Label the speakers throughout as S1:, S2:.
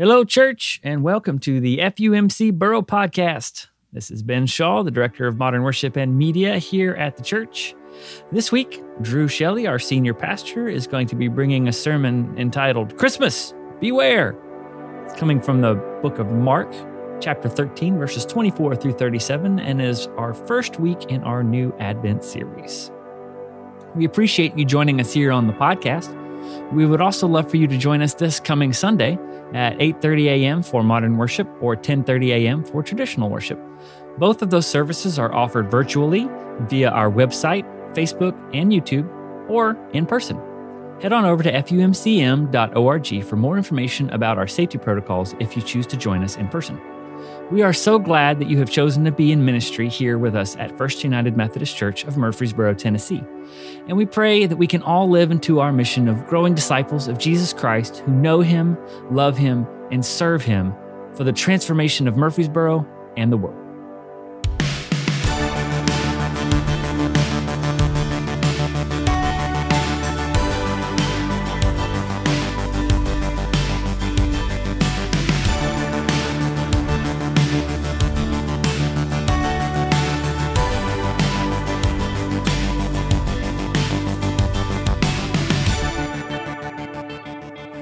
S1: Hello, church, and welcome to the FUMC Borough Podcast. This is Ben Shaw, the Director of Modern Worship and Media here at the church. This week, Drew Shelley, our senior pastor, is going to be bringing a sermon entitled Christmas, Beware. It's coming from the book of Mark, chapter 13, verses 24 through 37, and is our first week in our new Advent series. We appreciate you joining us here on the podcast. We would also love for you to join us this coming Sunday at 8:30 a.m. for modern worship or 10:30 a.m. for traditional worship. Both of those services are offered virtually via our website, Facebook, and YouTube, or in person. Head on over to fumcm.org for more information about our safety protocols if you choose to join us in person. We are so glad that you have chosen to be in ministry here with us at First United Methodist Church of Murfreesboro, Tennessee. And we pray that we can all live into our mission of growing disciples of Jesus Christ who know Him, love Him, and serve Him for the transformation of Murfreesboro and the world.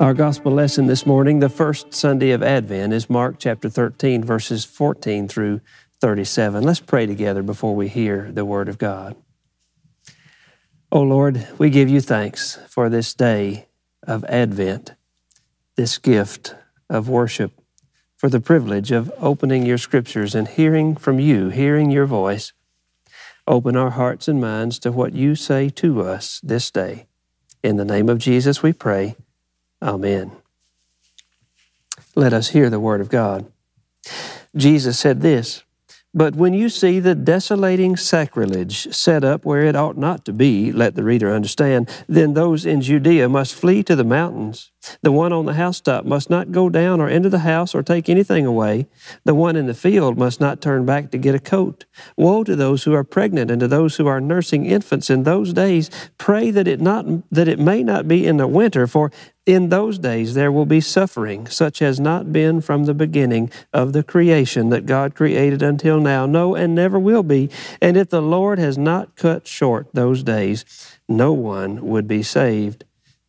S2: Our gospel lesson this morning, the first Sunday of Advent, is Mark chapter 13, verses 14 through 37. Let's pray together before we hear the word of God. O oh Lord, we give you thanks for this day of Advent, this gift of worship, for the privilege of opening your scriptures and hearing from you, hearing your voice. Open our hearts and minds to what you say to us this day. In the name of Jesus, we pray. Amen. Let us hear the word of God. Jesus said this But when you see the desolating sacrilege set up where it ought not to be, let the reader understand, then those in Judea must flee to the mountains. The one on the housetop must not go down or into the house or take anything away. The one in the field must not turn back to get a coat. Woe to those who are pregnant and to those who are nursing infants in those days. Pray that it not that it may not be in the winter, for in those days there will be suffering, such as not been from the beginning of the creation that God created until now, no, and never will be. And if the Lord has not cut short those days, no one would be saved.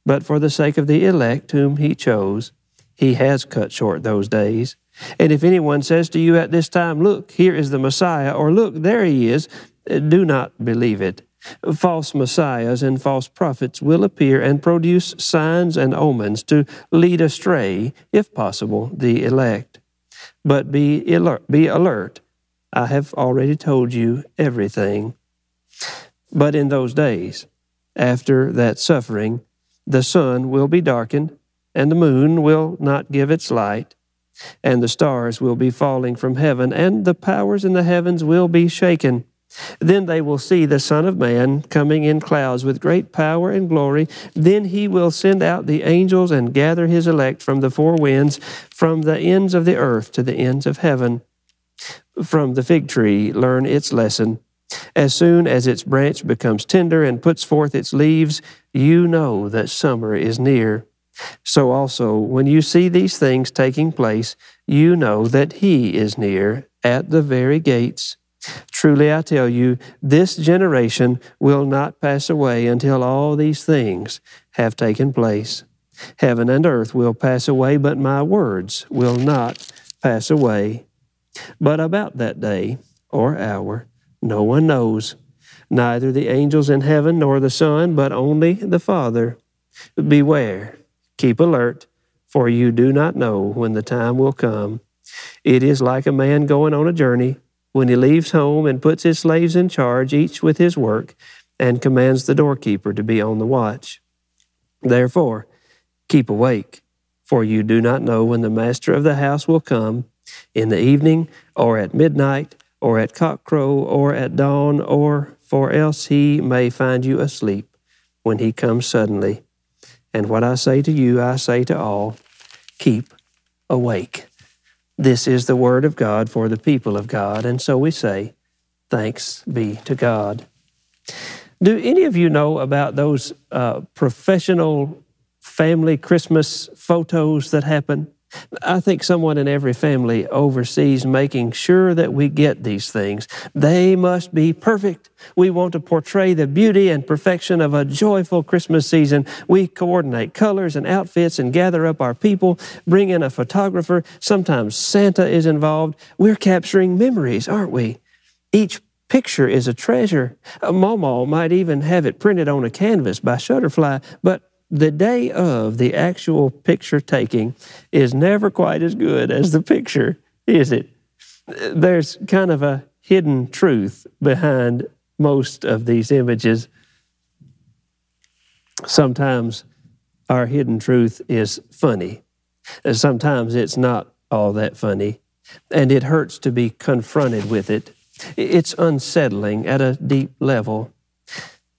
S2: But for the sake of the elect whom he chose, he has cut short those days. And if anyone says to you at this time, Look, here is the Messiah, or Look, there he is, do not believe it. False messiahs and false prophets will appear and produce signs and omens to lead astray, if possible, the elect. But be alert, be alert. I have already told you everything. But in those days, after that suffering, the sun will be darkened, and the moon will not give its light, and the stars will be falling from heaven, and the powers in the heavens will be shaken. Then they will see the Son of Man coming in clouds with great power and glory. Then he will send out the angels and gather his elect from the four winds, from the ends of the earth to the ends of heaven. From the fig tree, learn its lesson. As soon as its branch becomes tender and puts forth its leaves, you know that summer is near. So also, when you see these things taking place, you know that he is near at the very gates. Truly I tell you, this generation will not pass away until all these things have taken place. Heaven and earth will pass away, but my words will not pass away. But about that day or hour, no one knows, neither the angels in heaven nor the Son, but only the Father. Beware, keep alert, for you do not know when the time will come. It is like a man going on a journey when he leaves home and puts his slaves in charge, each with his work, and commands the doorkeeper to be on the watch. Therefore, keep awake, for you do not know when the master of the house will come, in the evening, or at midnight, or at cockcrow, or at dawn, or for else he may find you asleep when he comes suddenly. And what I say to you, I say to all keep awake. This is the word of God for the people of God, and so we say, Thanks be to God. Do any of you know about those uh, professional family Christmas photos that happen? I think someone in every family oversees making sure that we get these things. They must be perfect. We want to portray the beauty and perfection of a joyful Christmas season. We coordinate colors and outfits and gather up our people, bring in a photographer. Sometimes Santa is involved. We're capturing memories, aren't we? Each picture is a treasure. Mama might even have it printed on a canvas by Shutterfly, but the day of the actual picture taking is never quite as good as the picture, is it? There's kind of a hidden truth behind most of these images. Sometimes our hidden truth is funny. Sometimes it's not all that funny, and it hurts to be confronted with it. It's unsettling at a deep level.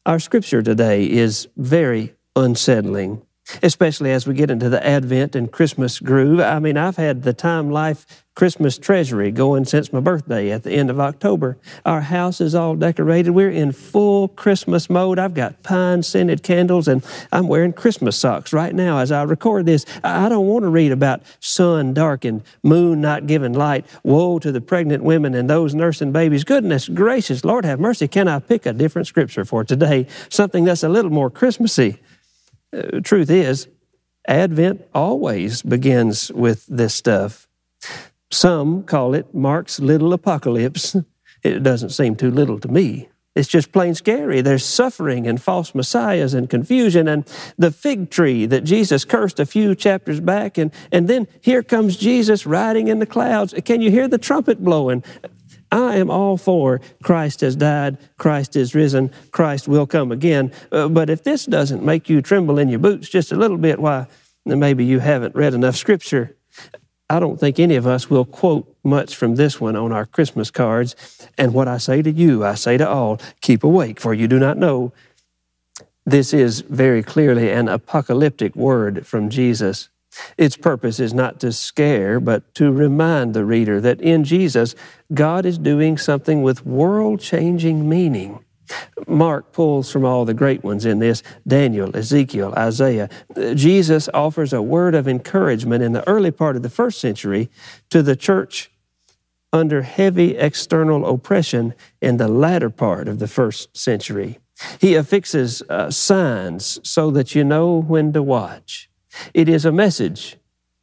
S2: Our scripture today is very unsettling, especially as we get into the Advent and Christmas groove. I mean, I've had the Time Life Christmas treasury going since my birthday at the end of October. Our house is all decorated. We're in full Christmas mode. I've got pine scented candles and I'm wearing Christmas socks right now as I record this. I don't want to read about sun darkened, moon not giving light, woe to the pregnant women and those nursing babies. Goodness gracious, Lord have mercy. Can I pick a different scripture for today? Something that's a little more Christmassy. Uh, truth is, Advent always begins with this stuff. Some call it Mark's little apocalypse. It doesn't seem too little to me. It's just plain scary. There's suffering and false messiahs and confusion and the fig tree that Jesus cursed a few chapters back. And, and then here comes Jesus riding in the clouds. Can you hear the trumpet blowing? I am all for Christ has died, Christ is risen, Christ will come again. Uh, but if this doesn't make you tremble in your boots just a little bit, why, Then maybe you haven't read enough scripture. I don't think any of us will quote much from this one on our Christmas cards. And what I say to you, I say to all keep awake, for you do not know. This is very clearly an apocalyptic word from Jesus. Its purpose is not to scare, but to remind the reader that in Jesus, God is doing something with world changing meaning. Mark pulls from all the great ones in this Daniel, Ezekiel, Isaiah. Jesus offers a word of encouragement in the early part of the first century to the church under heavy external oppression in the latter part of the first century. He affixes uh, signs so that you know when to watch. It is a message,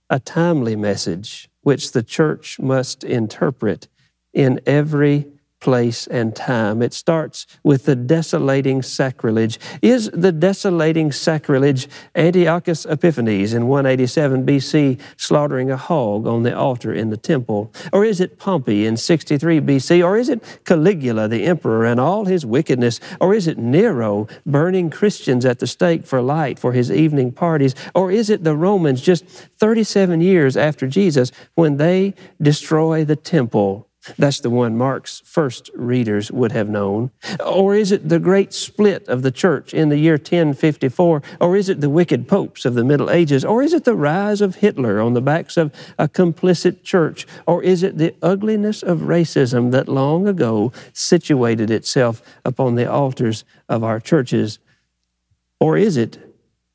S2: a timely message, which the church must interpret in every place, and time. It starts with the desolating sacrilege. Is the desolating sacrilege Antiochus Epiphanes in 187 BC slaughtering a hog on the altar in the temple? Or is it Pompey in 63 BC? Or is it Caligula the emperor and all his wickedness? Or is it Nero burning Christians at the stake for light for his evening parties? Or is it the Romans just 37 years after Jesus when they destroy the temple that's the one Mark's first readers would have known. Or is it the great split of the church in the year 1054? Or is it the wicked popes of the Middle Ages? Or is it the rise of Hitler on the backs of a complicit church? Or is it the ugliness of racism that long ago situated itself upon the altars of our churches? Or is it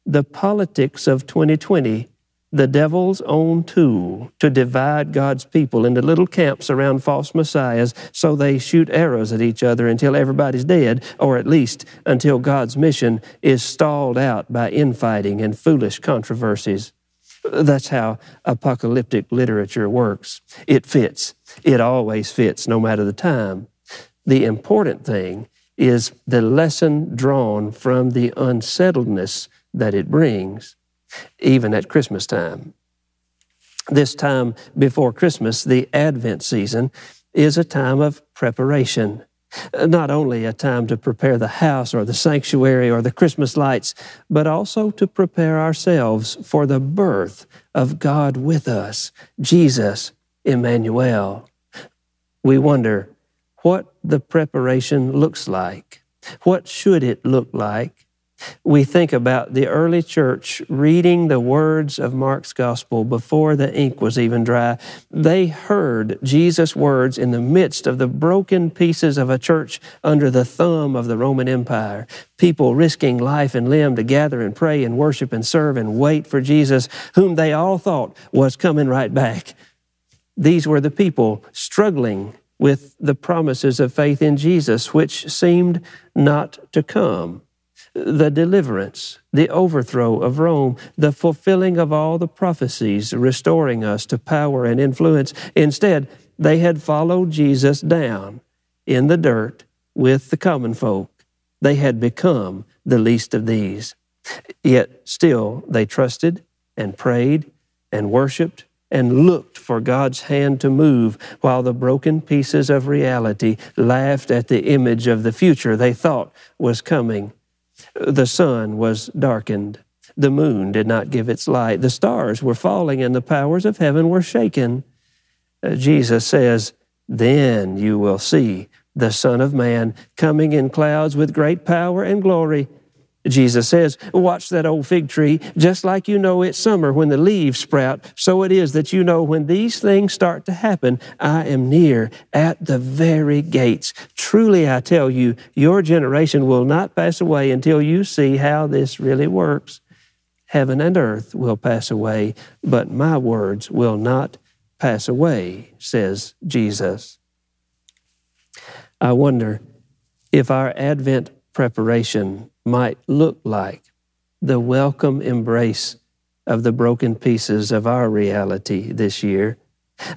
S2: the politics of 2020 the devil's own tool to divide God's people into little camps around false messiahs so they shoot arrows at each other until everybody's dead, or at least until God's mission is stalled out by infighting and foolish controversies. That's how apocalyptic literature works. It fits. It always fits, no matter the time. The important thing is the lesson drawn from the unsettledness that it brings even at Christmas time. This time before Christmas, the Advent season, is a time of preparation. Not only a time to prepare the house or the sanctuary or the Christmas lights, but also to prepare ourselves for the birth of God with us, Jesus Emmanuel. We wonder what the preparation looks like. What should it look like? We think about the early church reading the words of Mark's gospel before the ink was even dry. They heard Jesus' words in the midst of the broken pieces of a church under the thumb of the Roman Empire. People risking life and limb to gather and pray and worship and serve and wait for Jesus, whom they all thought was coming right back. These were the people struggling with the promises of faith in Jesus, which seemed not to come the deliverance, the overthrow of Rome, the fulfilling of all the prophecies, restoring us to power and influence. Instead, they had followed Jesus down in the dirt with the common folk. They had become the least of these. Yet still they trusted and prayed and worshiped and looked for God's hand to move while the broken pieces of reality laughed at the image of the future they thought was coming the sun was darkened. The moon did not give its light. The stars were falling and the powers of heaven were shaken. Uh, Jesus says, Then you will see the Son of Man coming in clouds with great power and glory. Jesus says, Watch that old fig tree, just like you know it's summer when the leaves sprout, so it is that you know when these things start to happen, I am near at the very gates. Truly, I tell you, your generation will not pass away until you see how this really works. Heaven and earth will pass away, but my words will not pass away, says Jesus. I wonder if our Advent preparation might look like the welcome embrace of the broken pieces of our reality this year.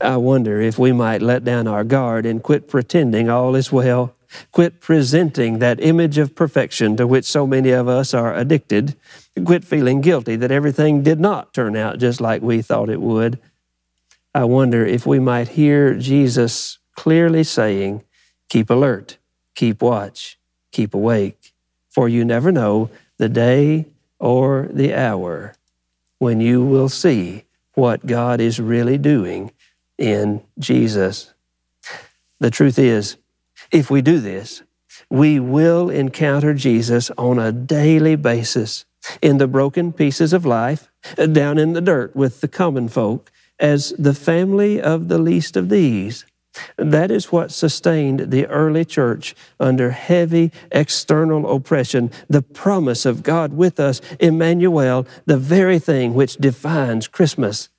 S2: I wonder if we might let down our guard and quit pretending all is well, quit presenting that image of perfection to which so many of us are addicted, quit feeling guilty that everything did not turn out just like we thought it would. I wonder if we might hear Jesus clearly saying, Keep alert, keep watch, keep awake for you never know the day or the hour when you will see what God is really doing in Jesus. The truth is, if we do this, we will encounter Jesus on a daily basis in the broken pieces of life, down in the dirt with the common folk, as the family of the least of these. That is what sustained the early church under heavy external oppression. The promise of God with us, Emmanuel, the very thing which defines Christmas.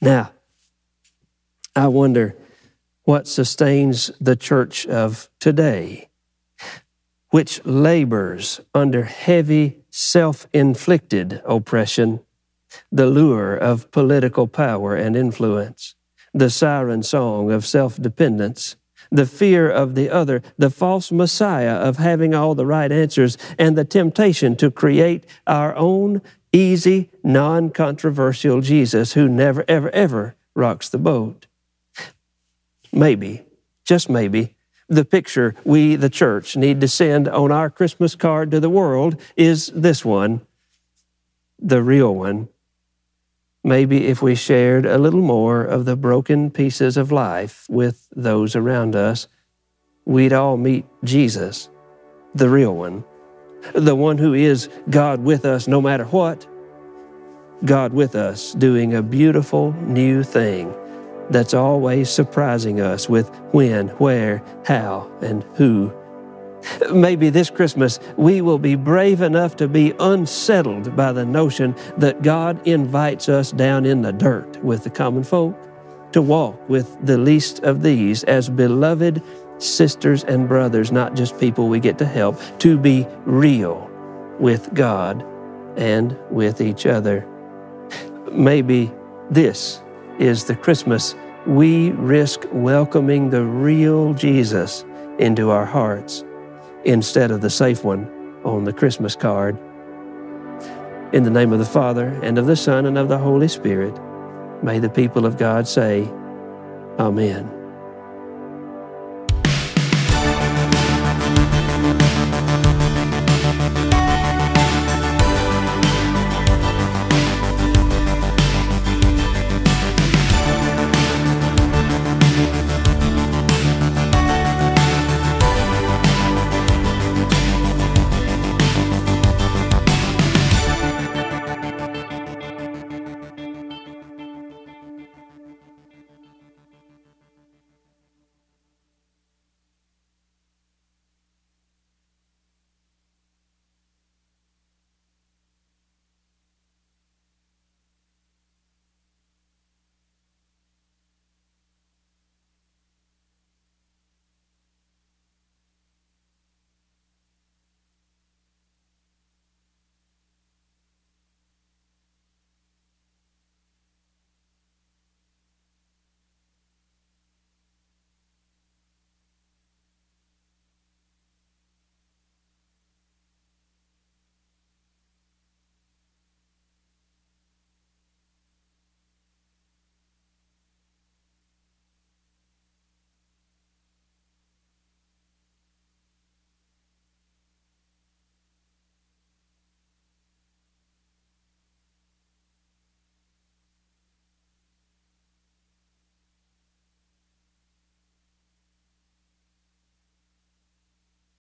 S2: Now, I wonder what sustains the church of today, which labors under heavy self inflicted oppression, the lure of political power and influence the siren song of self dependence, the fear of the other, the false messiah of having all the right answers, and the temptation to create our own easy, non controversial Jesus who never, ever, ever rocks the boat. Maybe, just maybe, the picture we, the church, need to send on our Christmas card to the world is this one, the real one maybe if we shared a little more of the broken pieces of life with those around us, we'd all meet Jesus, the real one, the one who is God with us no matter what. God with us doing a beautiful new thing that's always surprising us with when, where, how, and who Maybe this Christmas we will be brave enough to be unsettled by the notion that God invites us down in the dirt with the common folk to walk with the least of these as beloved sisters and brothers, not just people we get to help, to be real with God and with each other. Maybe this is the Christmas we risk welcoming the real Jesus into our hearts instead of the safe one on the Christmas card. In the name of the Father, and of the Son, and of the Holy Spirit, may the people of God say, Amen.